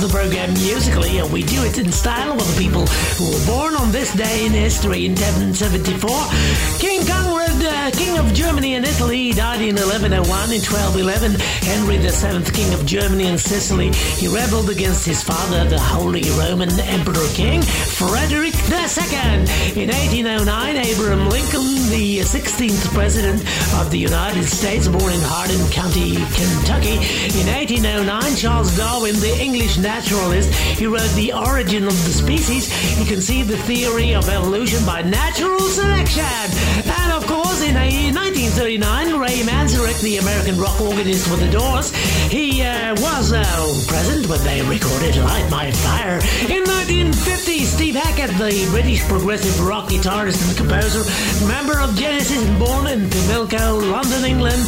the program musically, and we do it in style with the people who were born on this day in history in 1074. King Conrad, uh, King of Germany and Italy, died in 1101. In 1211, Henry VII, King of Germany and Sicily, he rebelled against his father, the Holy Roman Emperor King Frederick II. In 1809, Abraham Lincoln, the 16th President of the United States, born in Hardin County, Kentucky. In 1809, Charles Darwin, the English naturalist, he wrote The Origin of the Species. He conceived the theory of evolution by natural selection. In uh, 1939, Ray Manzarek, the American rock organist for the Doors, he uh, was uh, present when they recorded Light My Fire. In 1950, Steve Hackett, the British progressive rock guitarist and composer, member of Genesis, born in Pimlico, London, England,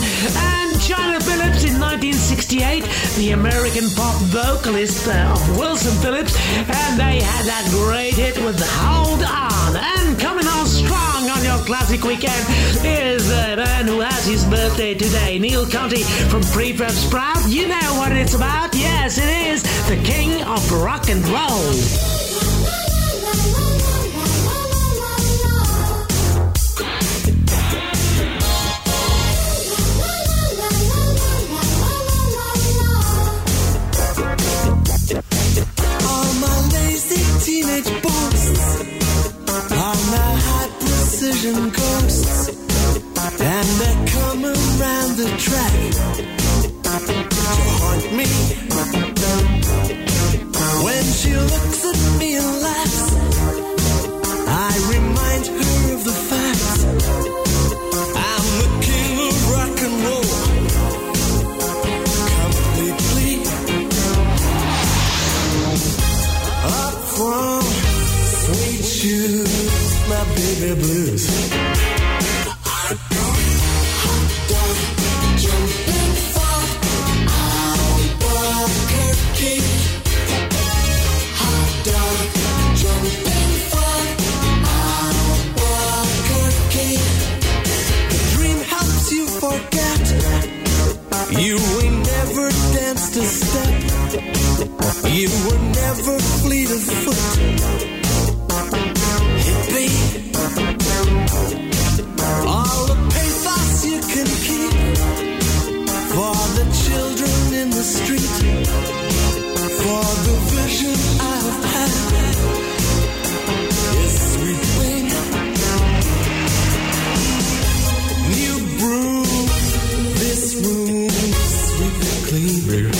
and Chynna Phillips in 1968, the American pop vocalist uh, of Wilson Phillips, and they had that great hit with Hold On. And coming on strong on your classic weekend is the man who has his birthday today, Neil Conti from Pre Prefab Sprout. You know what it's about. Yes, it is the king of rock and roll. Precision ghosts, and they come around the track to haunt me. When she looks at me and laughs, You were never fleet of foot. Hippie. All the pathos you can keep for the children in the street. For the vision I've had is sweet wing. New broom, this room, sweep it clean.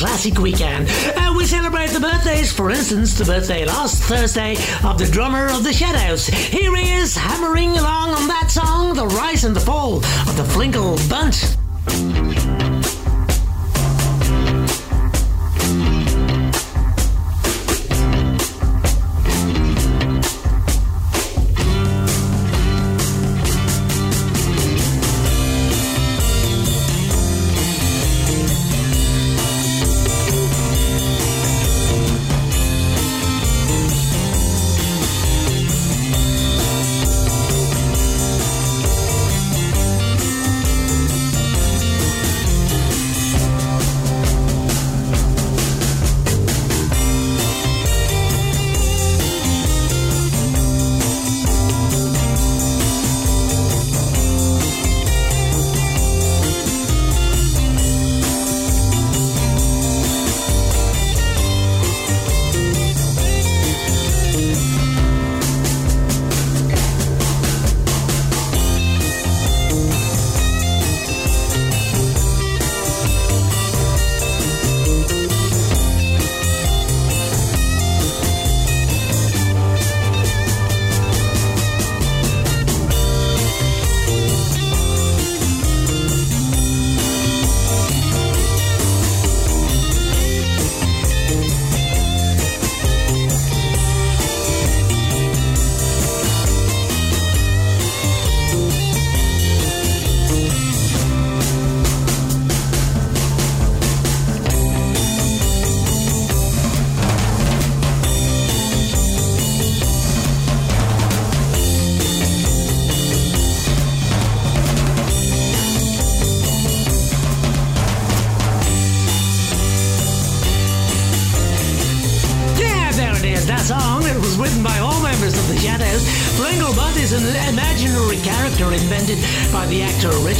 Classic weekend. Uh, we celebrate the birthdays, for instance, the birthday last Thursday of the drummer of the Shadows. Here he is, hammering along on that song, The Rise and the Fall of the Flingel Bunt.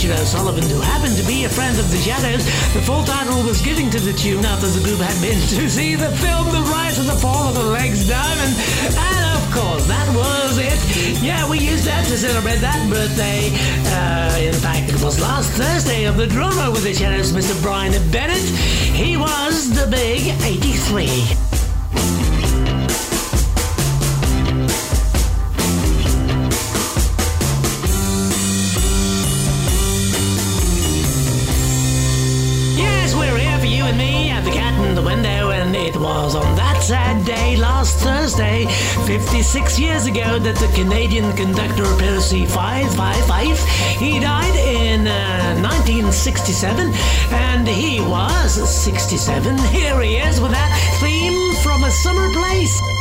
Richard O'Sullivan, who happened to be a friend of the Shadows. The full title was given to the tune after the group had been to see the film The Rise and the Fall of the Legs Diamond. And of course, that was it. Yeah, we used that to celebrate that birthday. Uh, in fact, it was last Thursday of the drummer with the Shadows, Mr. Brian Bennett. He was the big 83. Was on that sad day last Thursday, 56 years ago, that the Canadian conductor Percy Faith he died in uh, 1967, and he was 67. Here he is with that theme from a summer place.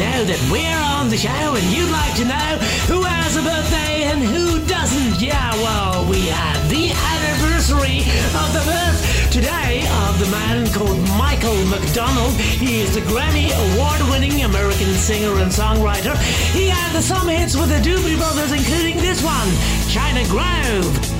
Know that we're on the show and you'd like to know who has a birthday and who doesn't. Yeah, well, we have the anniversary of the birth today of the man called Michael McDonald. He is the Grammy award winning American singer and songwriter. He had some hits with the Doobie Brothers, including this one, China Grove.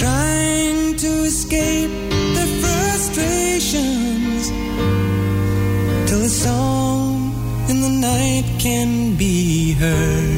trying to escape the frustrations till a song in the night can be heard.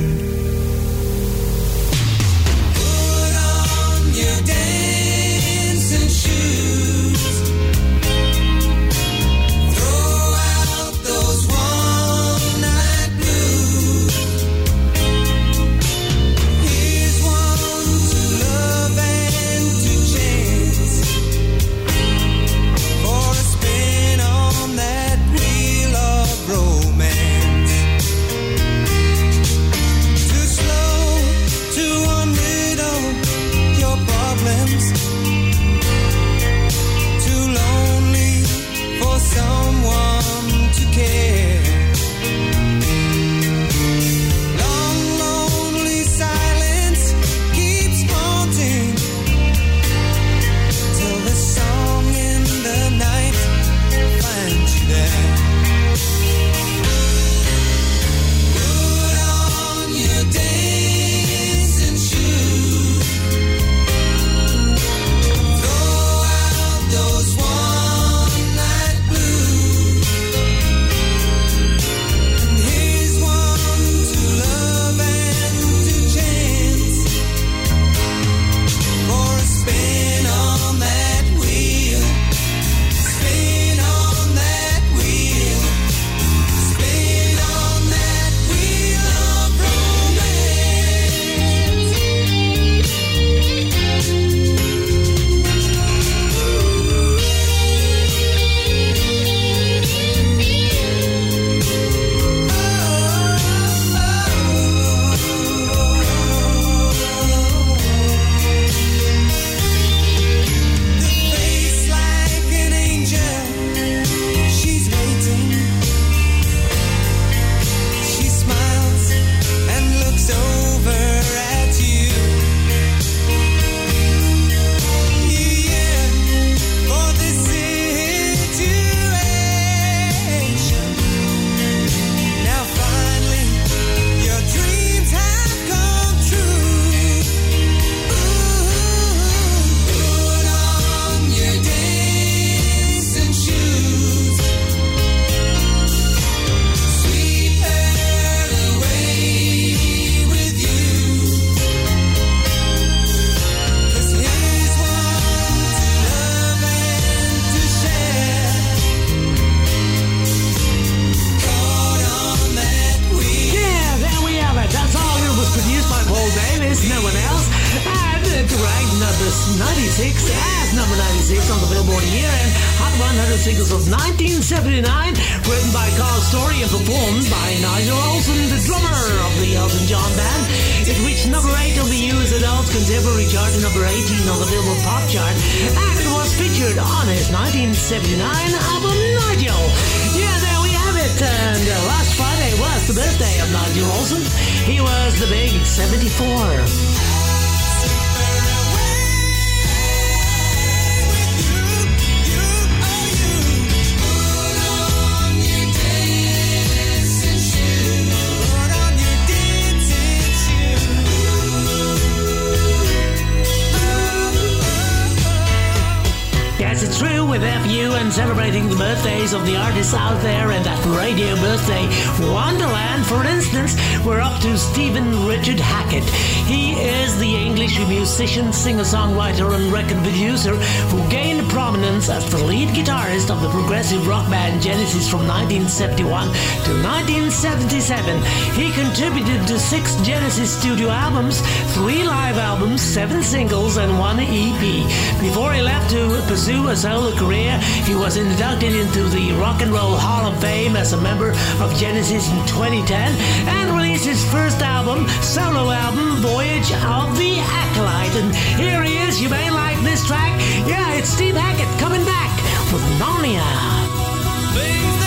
Billboard Pop chart, and was featured on his 1979 album Nigel. Yeah, there we have it. And uh, last Friday was the birthday of Nigel Olsson. He was the big 74. With FU and celebrating the birthdays of the artists out there and that radio birthday Wonderland, for instance, we're up to Stephen Richard Hackett. He is the English musician, singer-songwriter and record producer who gained prominence as the lead guitarist of the progressive rock band Genesis from 1971 to 1977. He contributed to six Genesis studio albums, three live albums, seven singles and one EP. Before he left to pursue a solo career, he was inducted into the Rock and Roll Hall of Fame as a member of Genesis in 2010 and released his first album, solo album, Voyage of the Acolyte. And here he is. You may like this track. Yeah, it's Steve Hackett coming back with Narnia. Things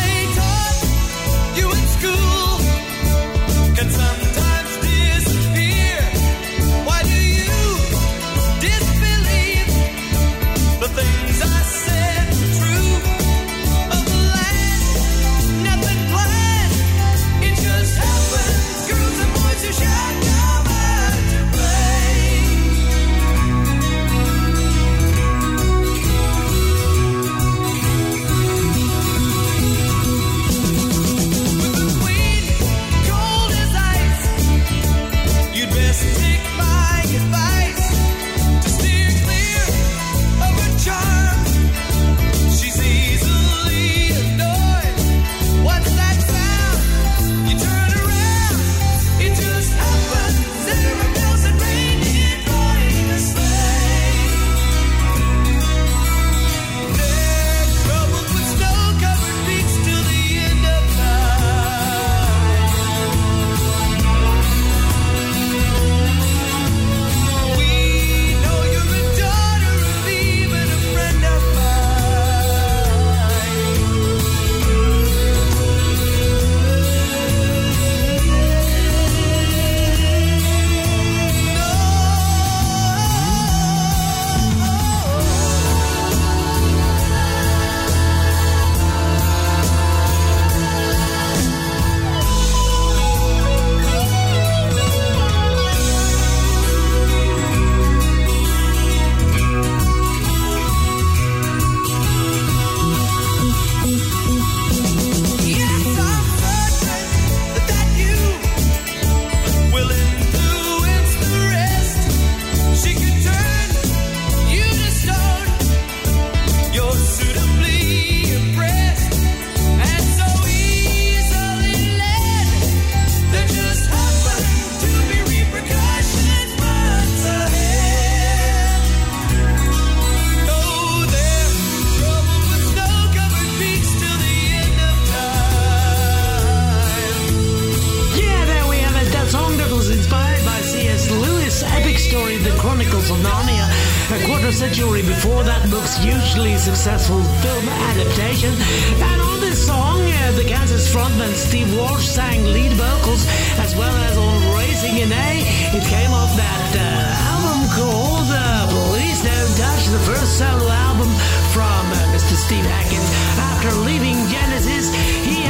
adaptation. And on this song, uh, the Kansas frontman Steve Walsh sang lead vocals as well as on Racing in A. It came off that uh, album called uh, Please Don't Touch, the first solo album from uh, Mr. Steve Hackett. After leaving Genesis, he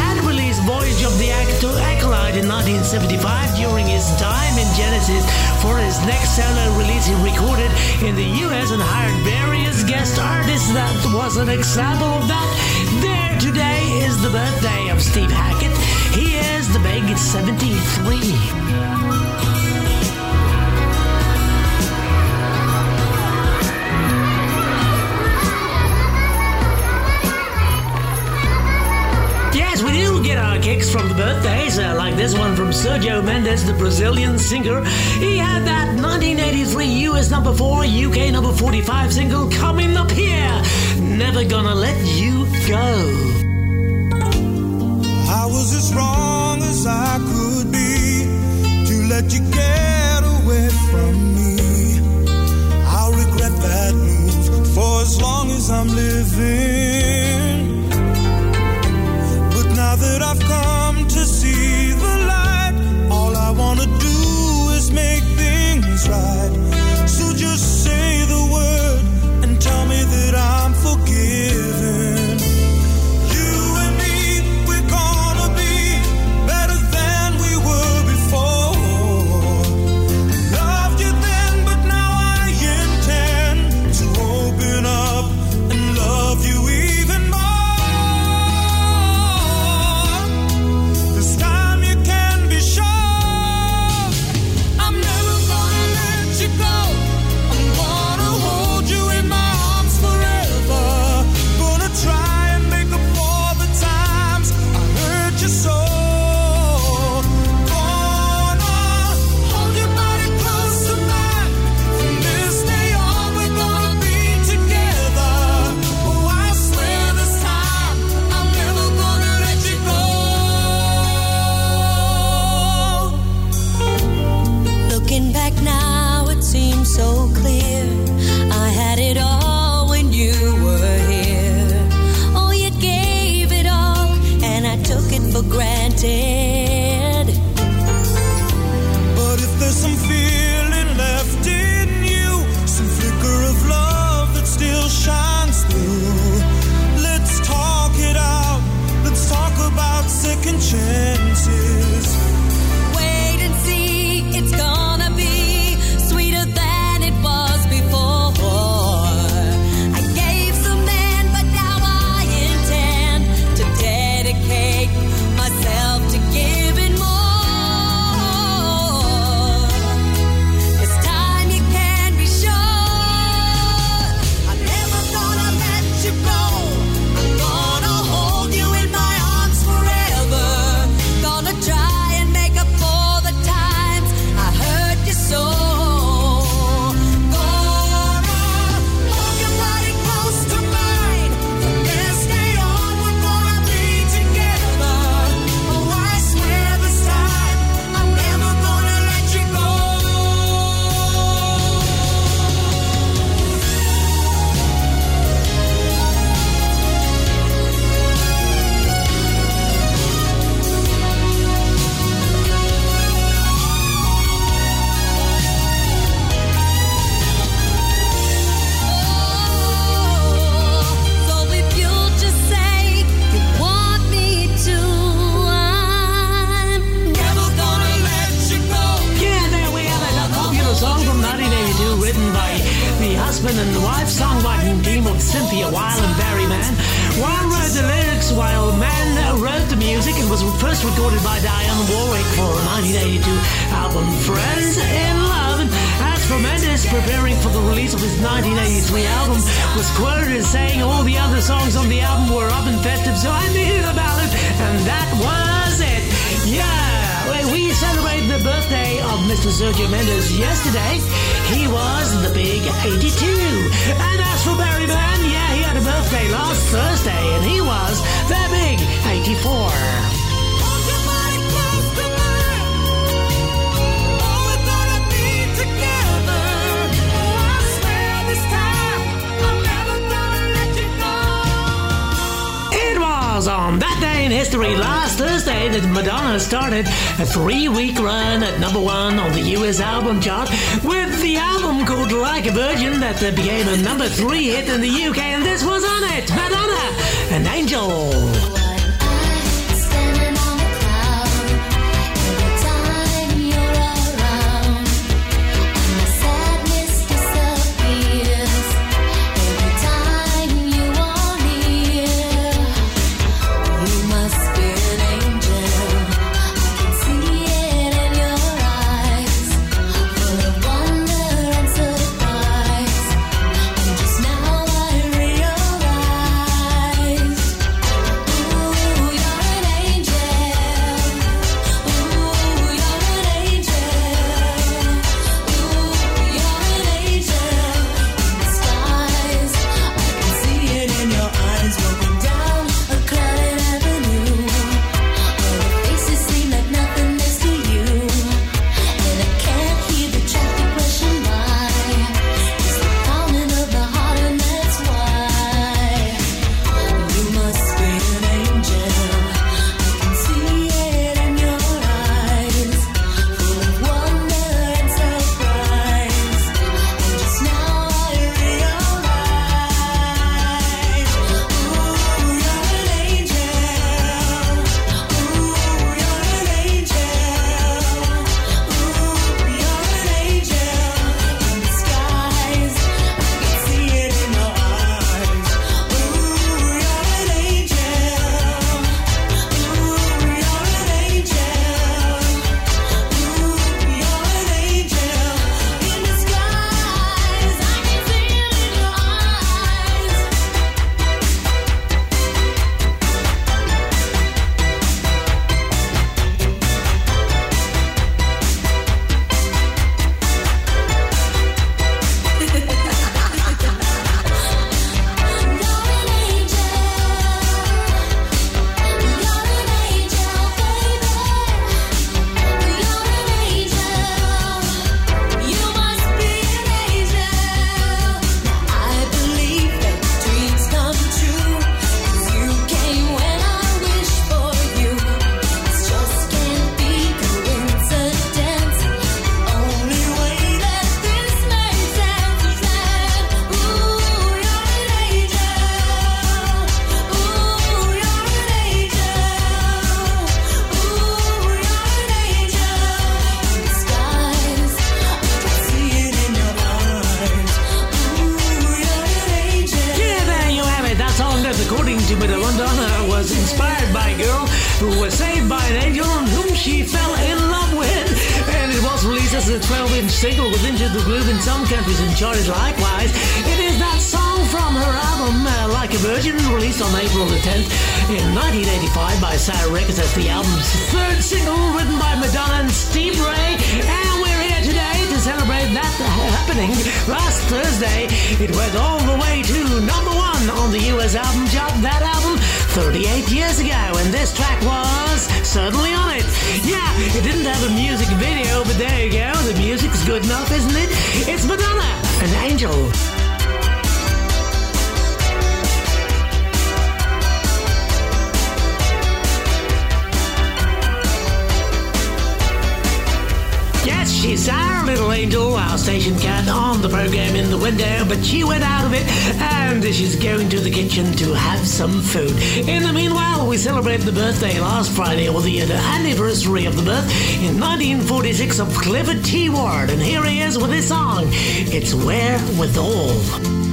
of the actor Acolyte in 1975 during his time in Genesis. For his next solo release, he recorded in the US and hired various guest artists. That was an example of that. There today is the birthday of Steve Hackett. He is the big 73. get our kicks from the birthdays, uh, like this one from Sergio Mendes, the Brazilian singer. He had that 1983 US number 4, UK number 45 single coming up here. Never gonna let you go. I was as wrong as I could be to let you get away from me. I'll regret that move for as long as I'm living. started a three week run at number one on the US album chart with the album called Like a Virgin that became a number three hit in the UK, and this was on it Madonna and Angel. The album's third single written by Madonna and Steve Bray. And we're here today to celebrate that happening. Last Thursday, it went all the way to number one on the US album chart. That album 38 years ago, and this track was certainly on it. Yeah, it didn't have a music video, but there you go. The music's good enough, isn't it? It's Madonna, an angel. She's our little angel, our station cat on the program in the window, but she went out of it and she's going to the kitchen to have some food. In the meanwhile, we celebrated the birthday last Friday, or the anniversary of the birth in 1946 of Clifford T. Ward, and here he is with his song. It's Wherewithal. Wish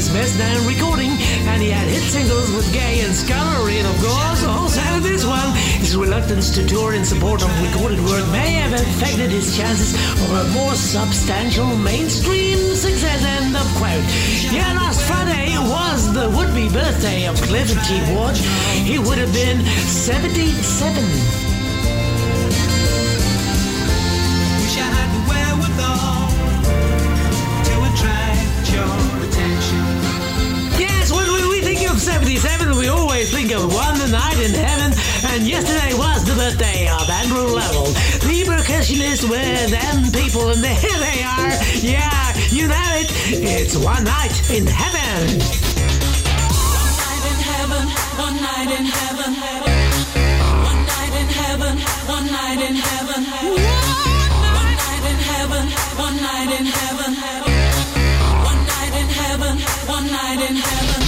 his best known recording, and he had hit singles with Gaye and Scullery, and of course, also this one. His reluctance to tour in support of recorded work may have affected his chances of a more substantial mainstream success. End of quote. Yeah, last Friday was the would-be birthday of Clifford T. Ward. He would have been 77. 77, we always think of One Night in Heaven, and yesterday was the birthday of Andrew Lovell, the percussionist with M People, and there they are. Yeah, you know it. It's One night in heaven, one night in heaven, one night in heaven, one night in heaven, one night in heaven, one night in heaven, one night in heaven, one night in heaven.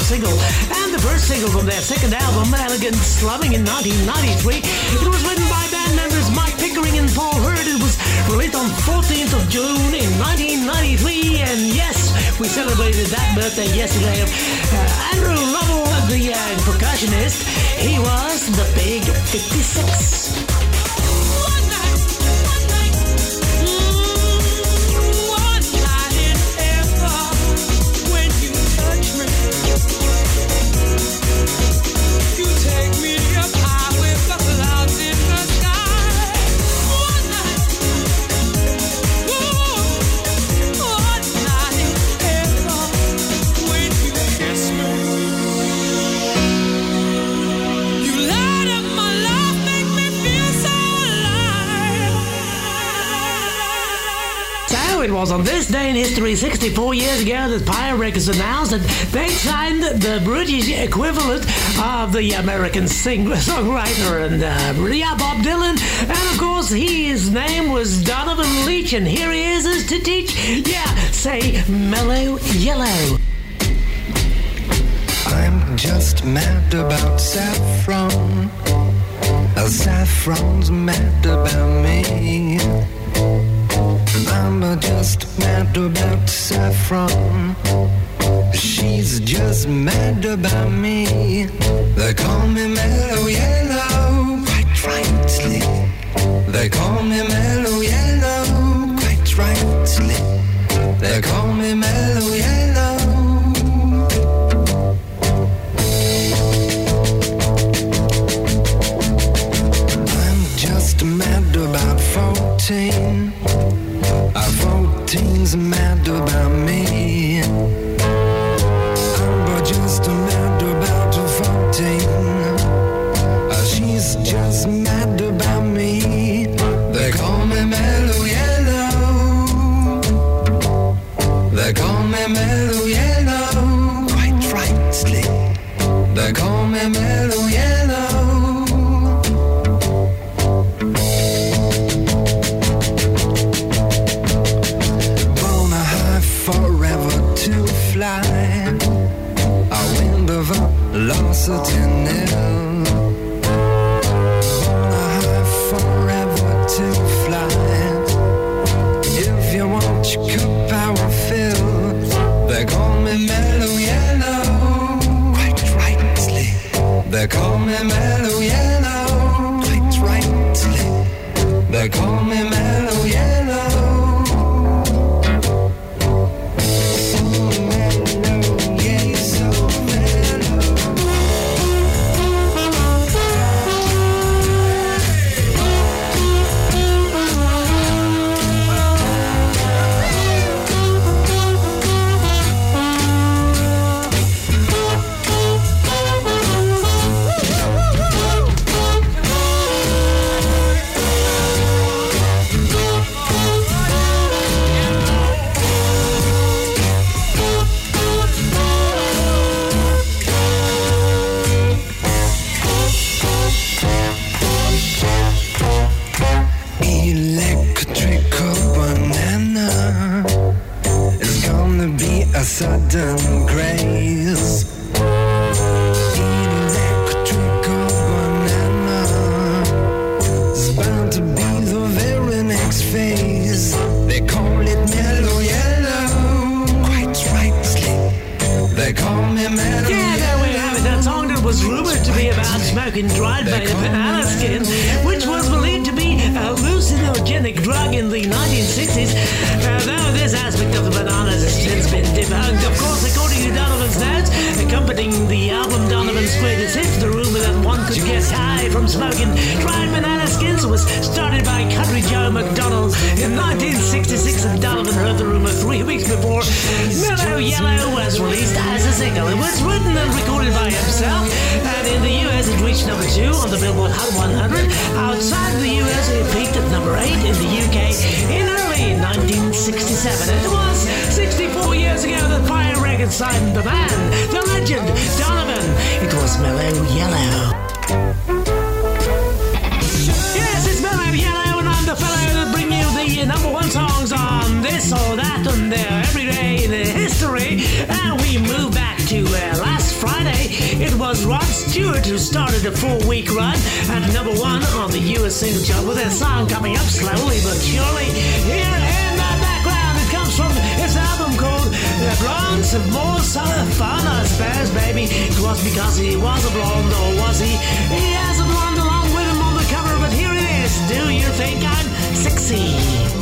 title single and the first single from their second album, Elegant Slumming, in 1993. It was written by band members Mike Pickering and Paul Heard. It was released on 14th of June in 1993, and yes, we celebrated that birthday yesterday. Uh, Andrew Lovell, the uh, percussionist, he was the big 56. On this day in history, 64 years ago, the Empire Records announced that they signed the British equivalent of the American singer, songwriter, and uh, yeah, Bob Dylan. And of course, his name was Donovan Leitch, and here he is, is to teach. Yeah, say mellow yellow. I'm just mad about saffron. Oh, saffron's mad about me. I'm just mad about saffron. She's just mad about me. They call me mellow yellow, quite rightly. They call me mellow yellow, quite rightly. They call me mellow. was because he was a blonde, or was he? He has a blonde along with him on the cover, but here it is. Do you think I'm sexy?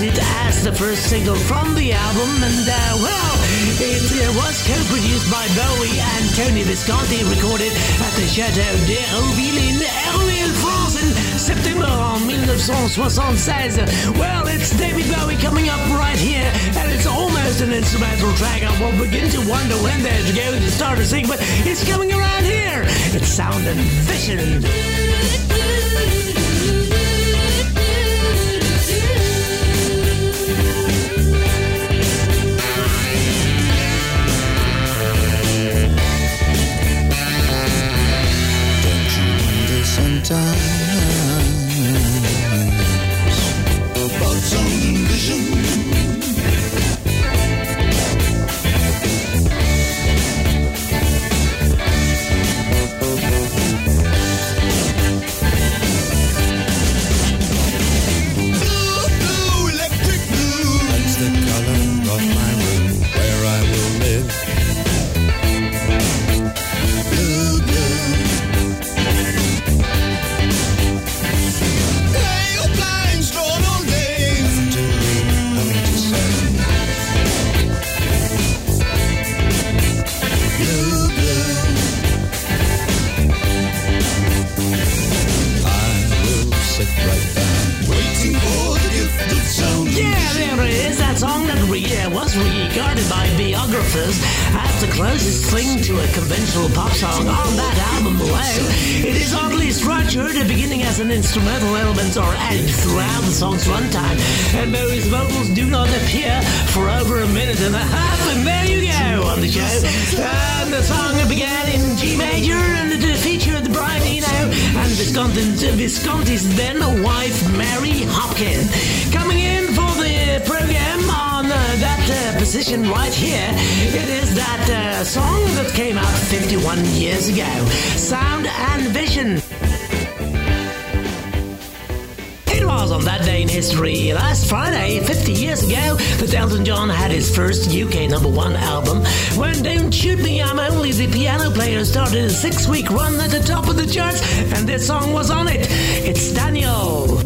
It as the first single from the album, and uh, well, it uh, was co-produced by Bowie and Tony Visconti, recorded at the Chateau de Rouville in Hérouville, France in September 1976. Well, it's David Bowie coming up right here, and it's almost an instrumental track. I will begin to wonder when they're going to start to sing, but it's coming around here. It's sound and vision. Regarded by biographers as the closest thing to a conventional pop song on that album below. It is oddly structured, beginning as an instrumental element or added throughout the song's runtime. And Bowie's vocals do not appear for over a minute and a half. And there you go on the show. And the song began in G major and it featured Brian Eno and Visconti, Visconti's then wife Mary Hopkin. Coming in program on uh, that uh, position right here, it is that uh, song that came out 51 years ago, Sound and Vision. It was on that day in history, last Friday, 50 years ago, that Elton John had his first UK number one album. When Don't Shoot Me, I'm Only the Piano Player started a six week run at the top of the charts, and this song was on it. It's Daniel. Daniel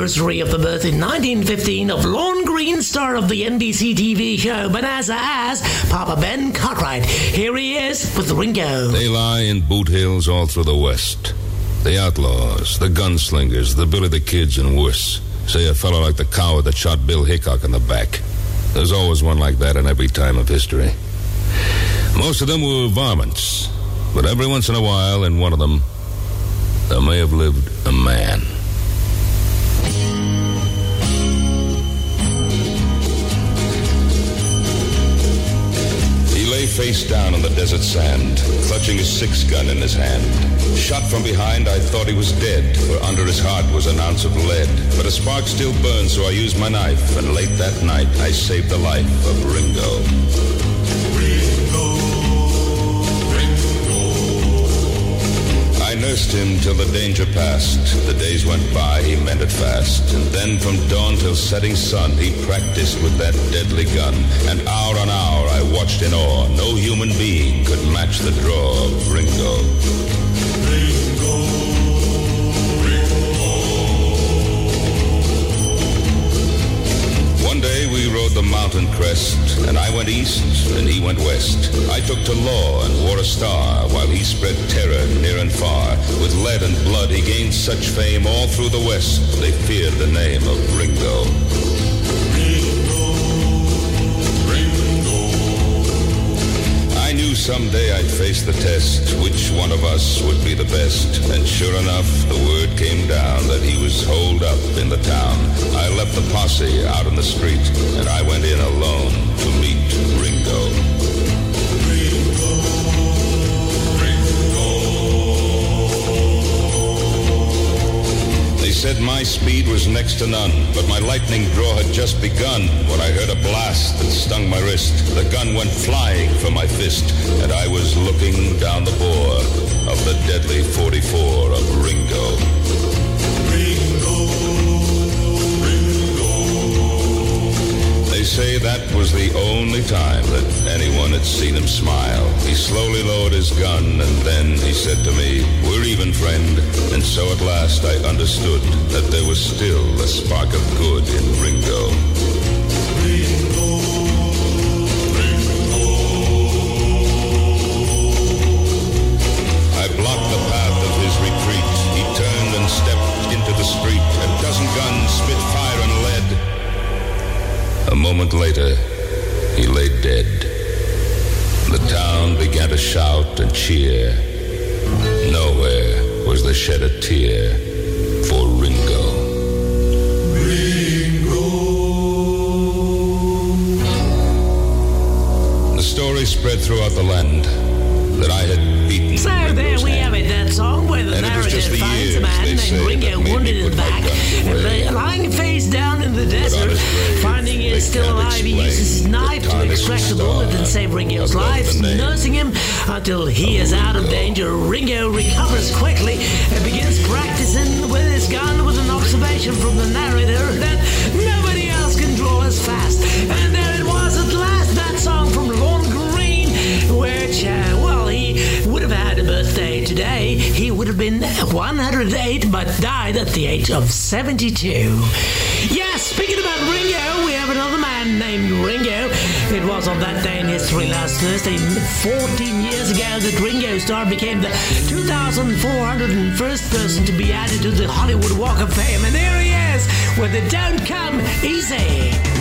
anniversary of the birth in 1915 of Lorne Greene, star of the NBC TV show Bonanza as Papa Ben Cartwright. Here he is with Ringo. They lie in boot hills all through the West. The outlaws, the gunslingers, the Billy the Kids, and worse. Say a fellow like the coward that shot Bill Hickok in the back. There's always one like that in every time of history. Most of them were varmints, but every once in a while, in one of them, there may have lived desert sand, clutching his six gun in his hand. Shot from behind, I thought he was dead, for under his heart was an ounce of lead. But a spark still burned, so I used my knife, and late that night I saved the life of Ringo. I nursed him till the danger passed. The days went by, he it fast. And then from dawn till setting sun, he practiced with that deadly gun. And hour on hour I watched in awe. No human being could match the draw of Ringo. One day we rode the mountain crest, and I went east and he went west. I took to law and wore a star, while he spread terror near and far. With lead and blood he gained such fame all through the west, they feared the name of Ringo. Someday I'd face the test, which one of us would be the best. And sure enough, the word came down that he was holed up in the town. I left the posse out in the street, and I went in alone to meet Ringo. Said my speed was next to none, but my lightning draw had just begun when I heard a blast that stung my wrist. The gun went flying from my fist, and I was looking down the bore of the deadly 44 of Ringo. Say that was the only time that anyone had seen him smile. He slowly lowered his gun, and then he said to me, We're even, friend. And so at last I understood that there was still a spark of good in Ringo. Ringo. Ringo. I blocked the path of his retreat. He turned and stepped into the street. A dozen guns spit fire moment later, he lay dead. The town began to shout and cheer. Nowhere was there shed a tear for Ringo. Ringo. The story spread throughout the land that I had So there we have it, that song where the And narrative finds a man named Ringo wounded in the back, and lying face down in the desert, finding he is still alive. He uses his knife to extract the bullet and save Ringo's life, nursing him until he is out of danger. Ringo recovers quickly and begins practicing with his gun with an observation from the narrator that nobody else can draw as fast. And there it was at last, that song from Lorne Greene, which, uh, today. He would have been 108, but died at the age of 72. Yes, speaking about Ringo, we have another man named Ringo. It was on that day in history last Thursday, 14 years ago, that Ringo Starr became the 2,401st person to be added to the Hollywood Walk of Fame. And there he is with the Don't Come Easy.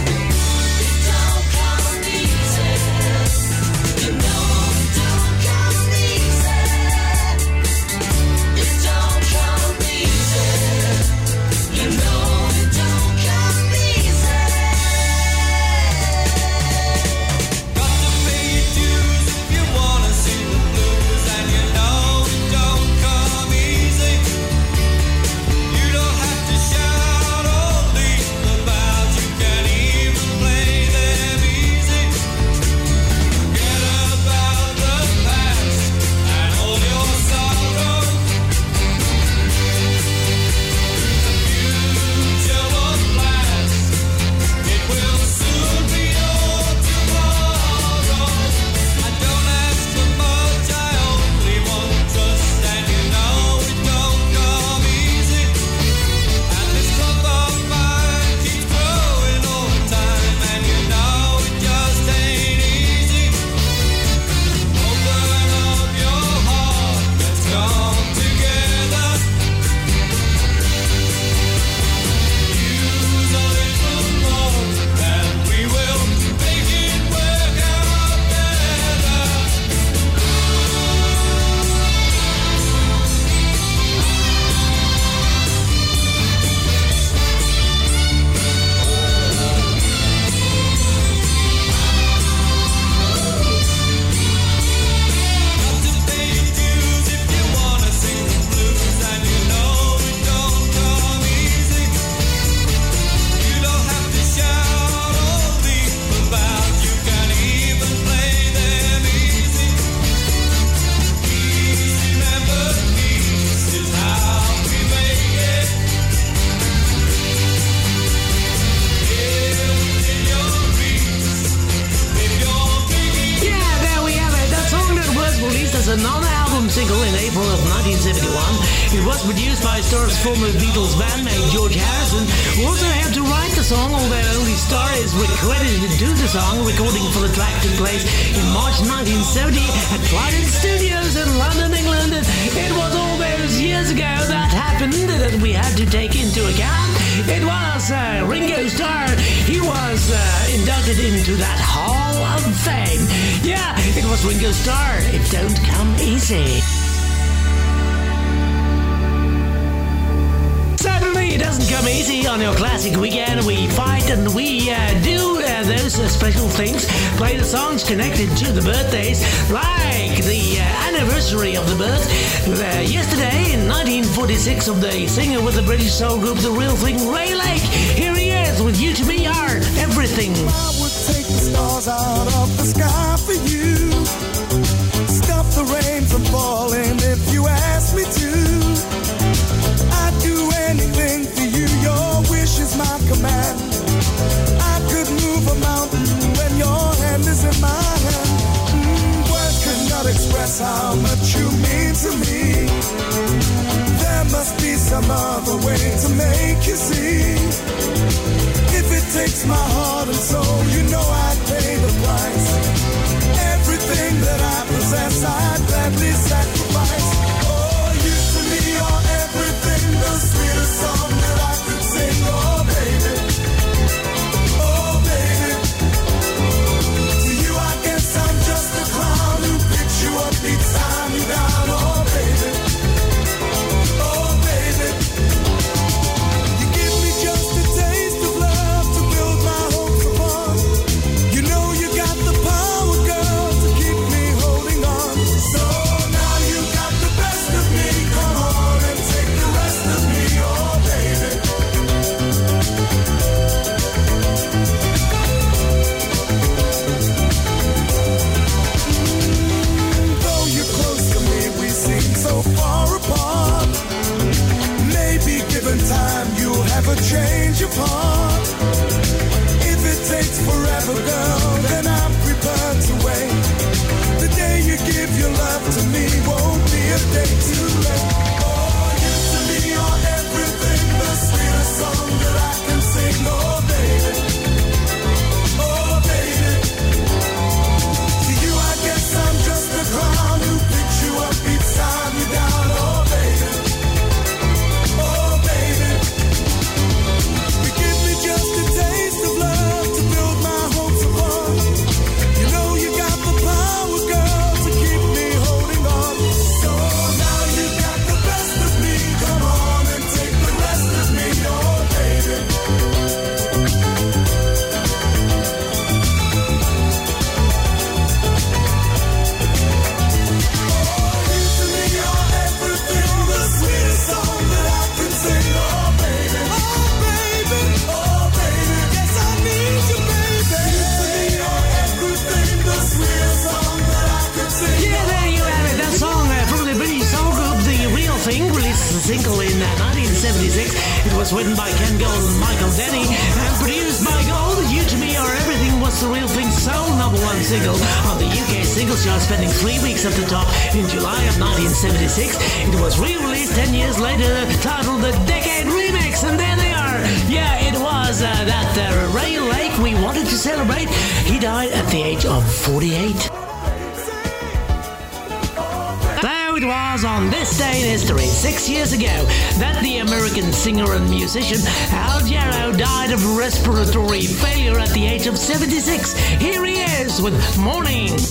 in history six years ago that the American singer and musician Al Jarreau died of respiratory failure at the age of 76. Here he is with Morning.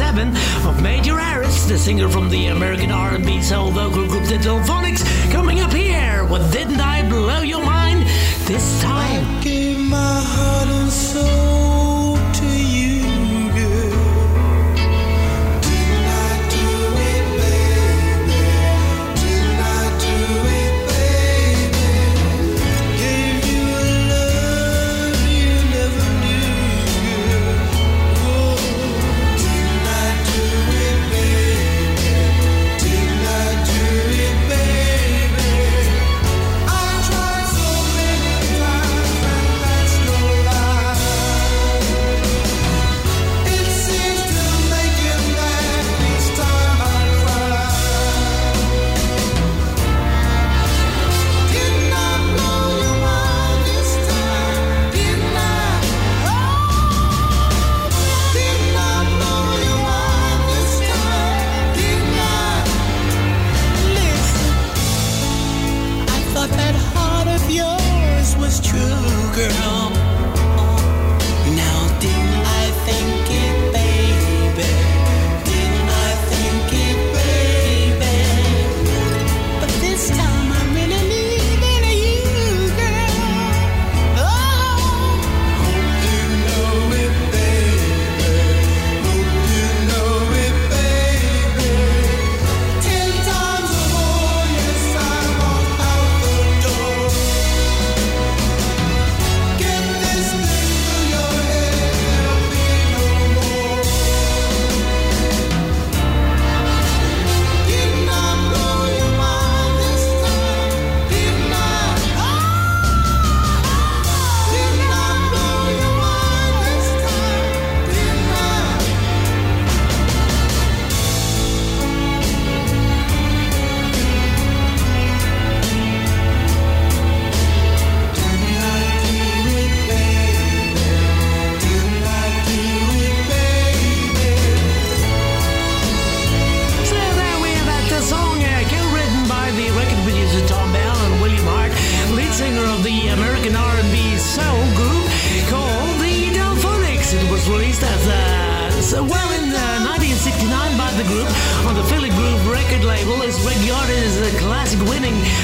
1997 of Major Harris, the singer from the American R&B soul vocal group The Delfonics, coming up here with Didn't I Blow Your Mind? This time.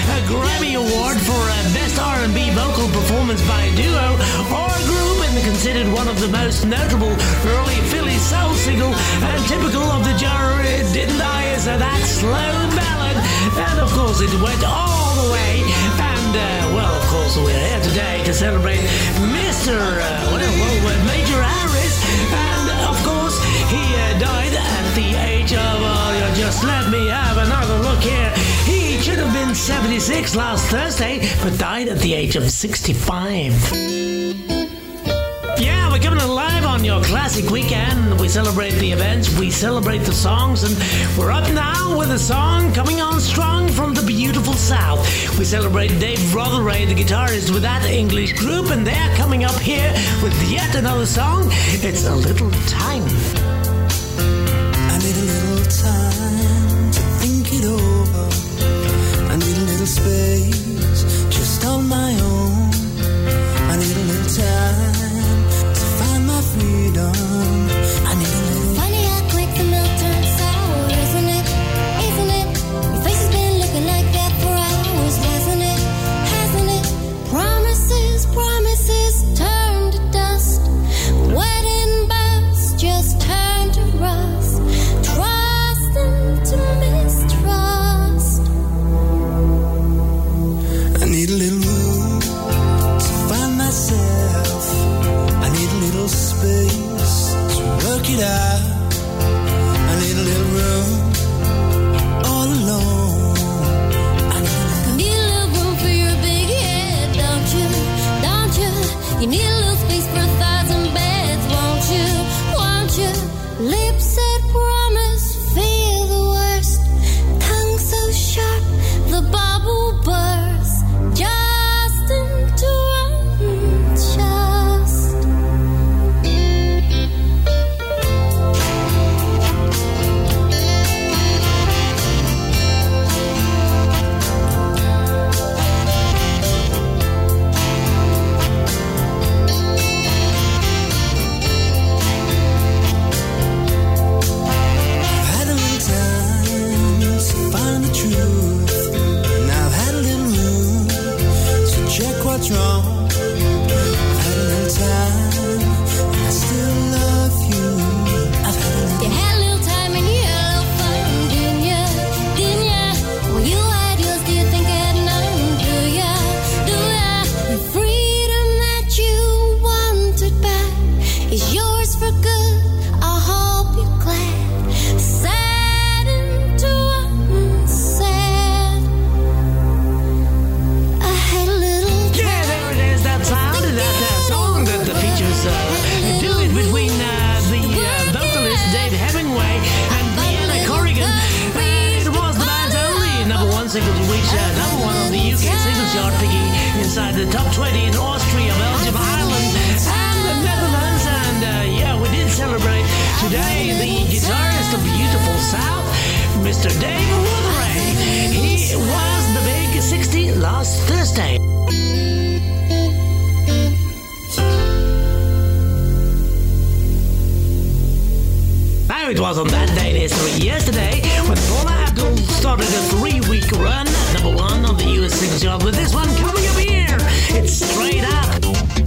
a Grammy Award for uh, Best R&B Vocal Performance by a Duo or a Group and considered one of the most notable early Philly soul single and typical of the genre Didn't I? Is that slow ballad. And of course it went all the way. And uh, well of course we're here today to celebrate Mr. Uh, well, Major Harris. And of course he uh, died at the age job, you just let me have another look here. He should have been 76 last Thursday, but died at the age of 65. Yeah, we're coming alive on your classic weekend. We celebrate the events, we celebrate the songs, and we're up now with a song coming on strong from the beautiful South. We celebrate Dave Rotheray, the guitarist with that English group, and they're coming up here with yet another song. It's a little time. Mr. David Rotheray. He was the big 60 last Thursday. Now it was on that day in history yesterday when Paula Abdul started a three-week run number one on the US singles chart with this one coming up here. It's straight up.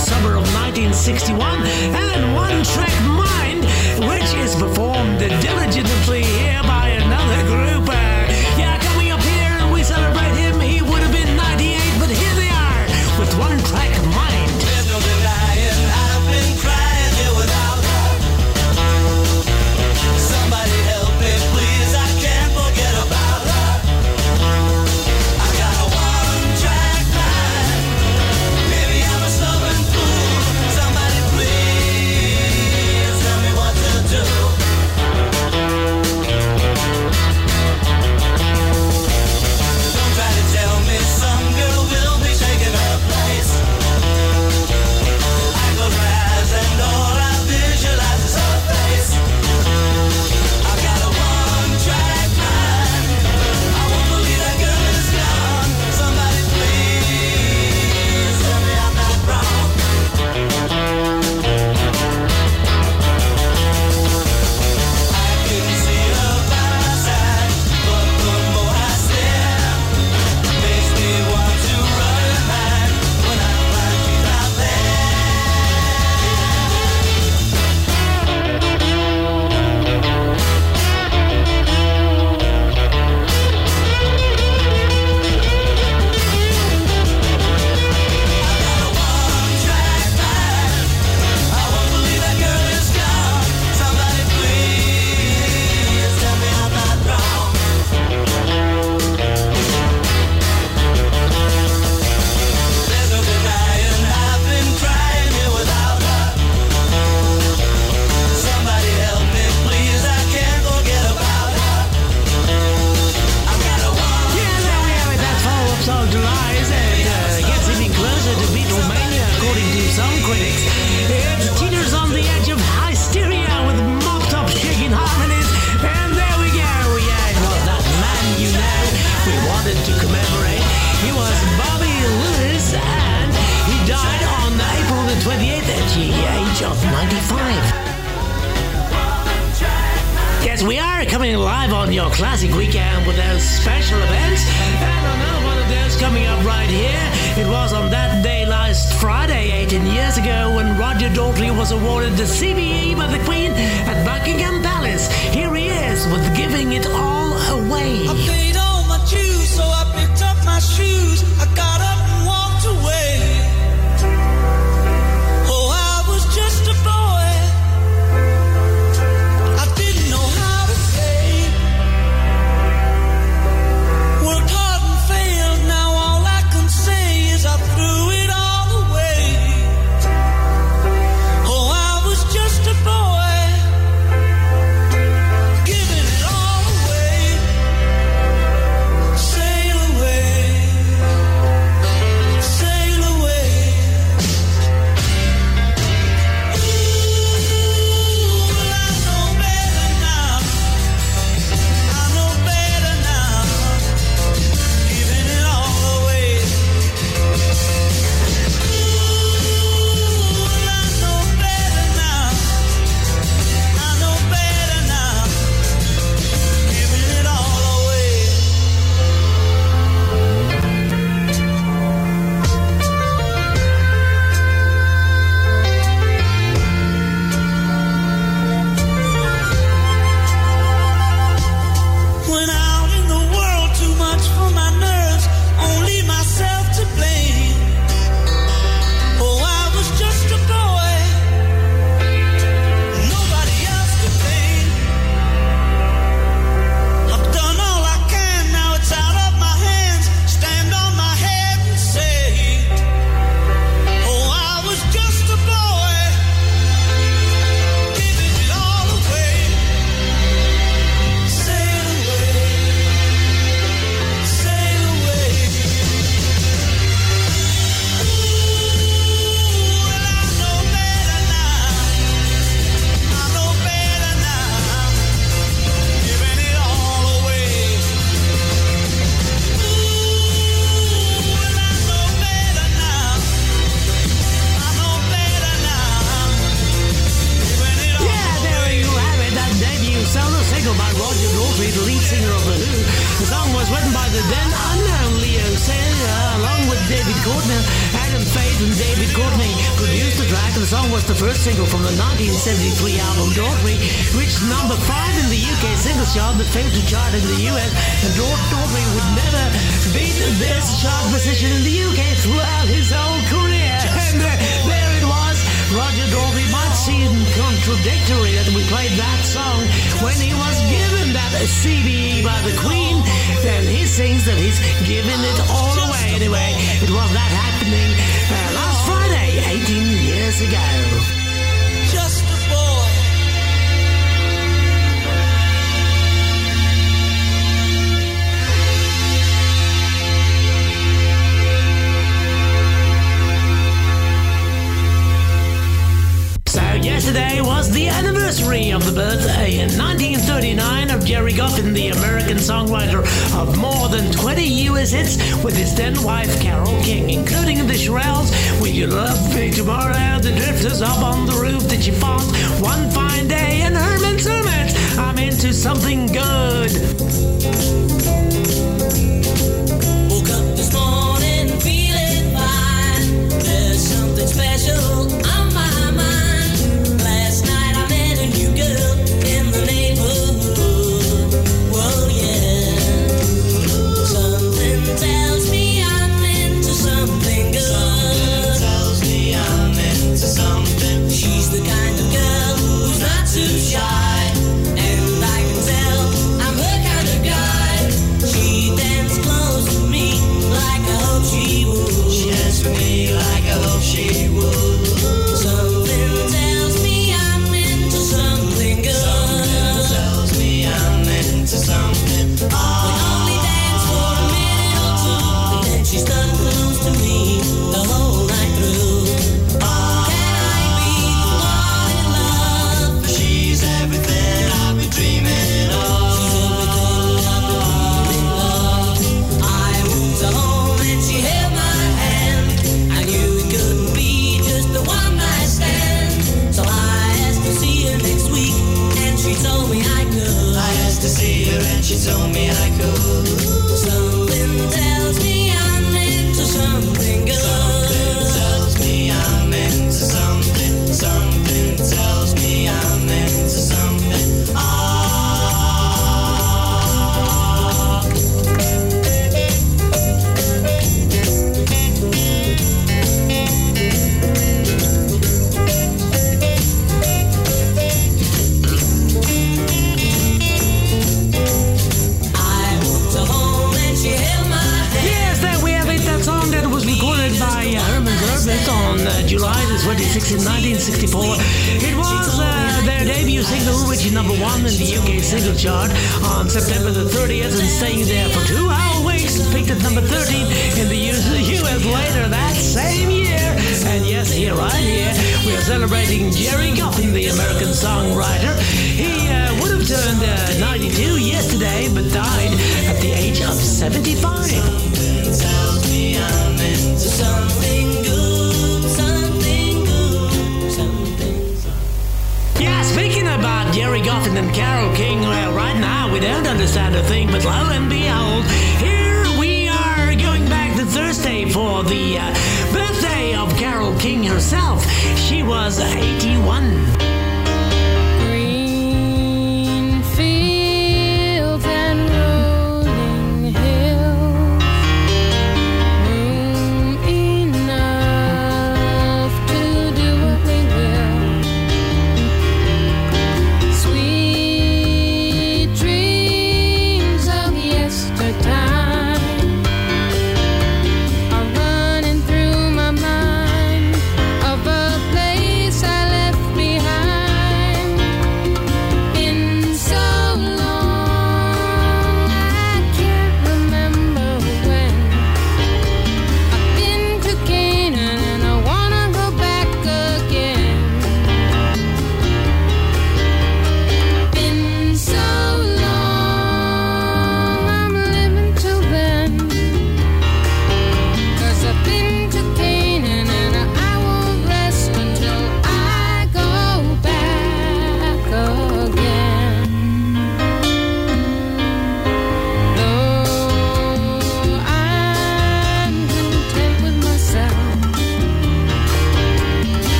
summer of 1961, and One Track Mind, which is performed diligently here by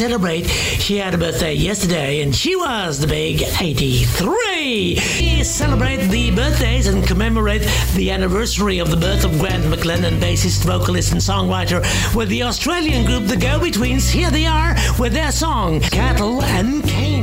celebrate. She had a birthday yesterday and she was the big 83. We celebrate the birthdays and commemorate the anniversary of the birth of Grant McLennan, bassist, vocalist, and songwriter with the Australian group The Go Betweens. Here they are with their song, Cattle and Cane.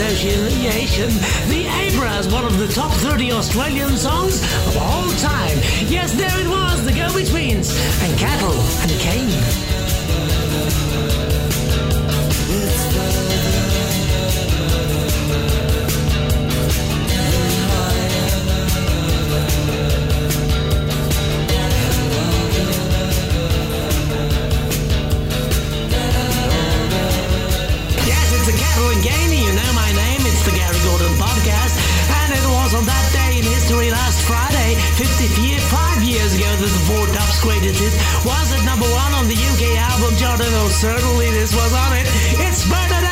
Association, the APRA is one of the top 30 Australian songs of all time. Yes, there it was, the Go-Betweens, and Cattle and Cane. victory last Friday, 50 five years ago that the four tops graded it. Was it number one on the UK album chart? oh certainly this was on it. It's Bernadette!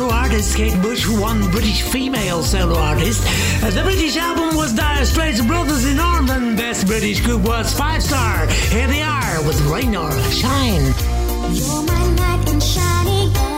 solo artist Kate Bush one British female solo artist. Uh, the British album was Dire Straits Brothers in Arms and Best British Group was Five Star. Here they are with Rain or Shine. You're my knight in shining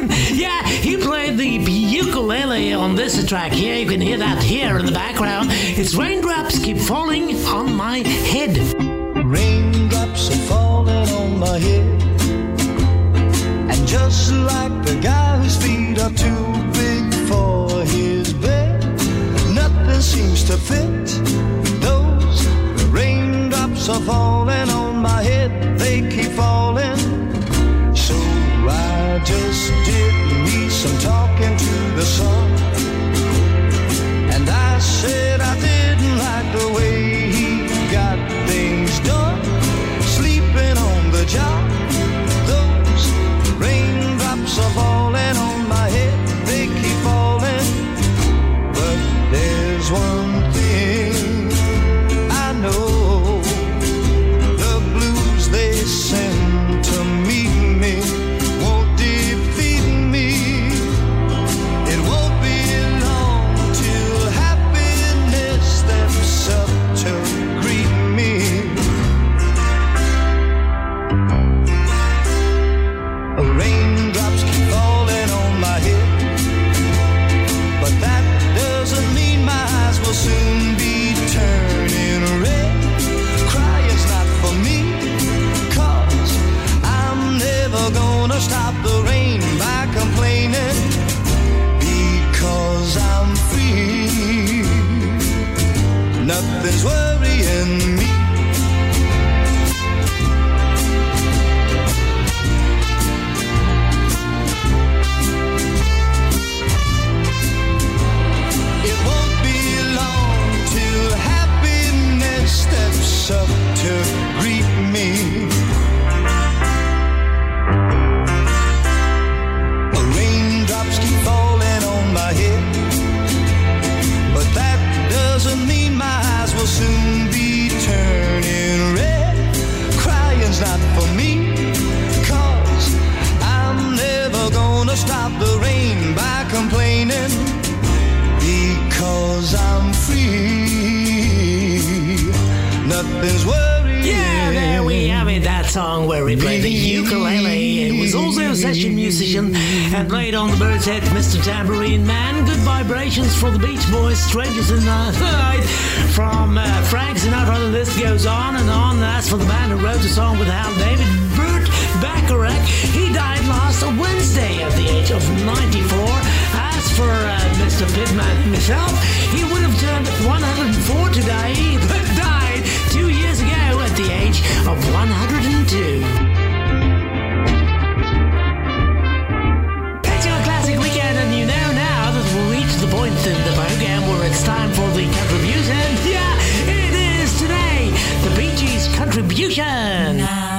time. Yeah, he played the ukulele on this track here. You can hear that here in the background. It's Raindrops Keep Falling on My Head. Raindrops are falling on my head. And just like the guy whose feet are too big for his bed, nothing seems to fit. Those raindrops are falling on my head. They keep falling. I just did me some talking to the sun. And I said I didn't like the way and played on the Byrds' head, Mr. Tambourine Man. Good vibrations for the Beach Boys, Strangers in the Night. From uh, Frank Sinatra, the list goes on and on. As for the man who wrote the song with Hal David, Burt Bacharach, he died last Wednesday at the age of 94. As for uh, Mr. Pitman himself, he would have turned 104 today, but died two years ago at the age of 102. Contribution. Living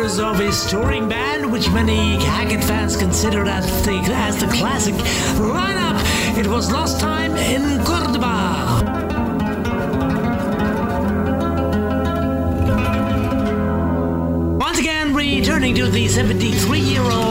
members of his touring band, which many Hackett fans considered as the, as the classic lineup. It was Lost Time in Cordoba. Once again, returning to the 73 year old.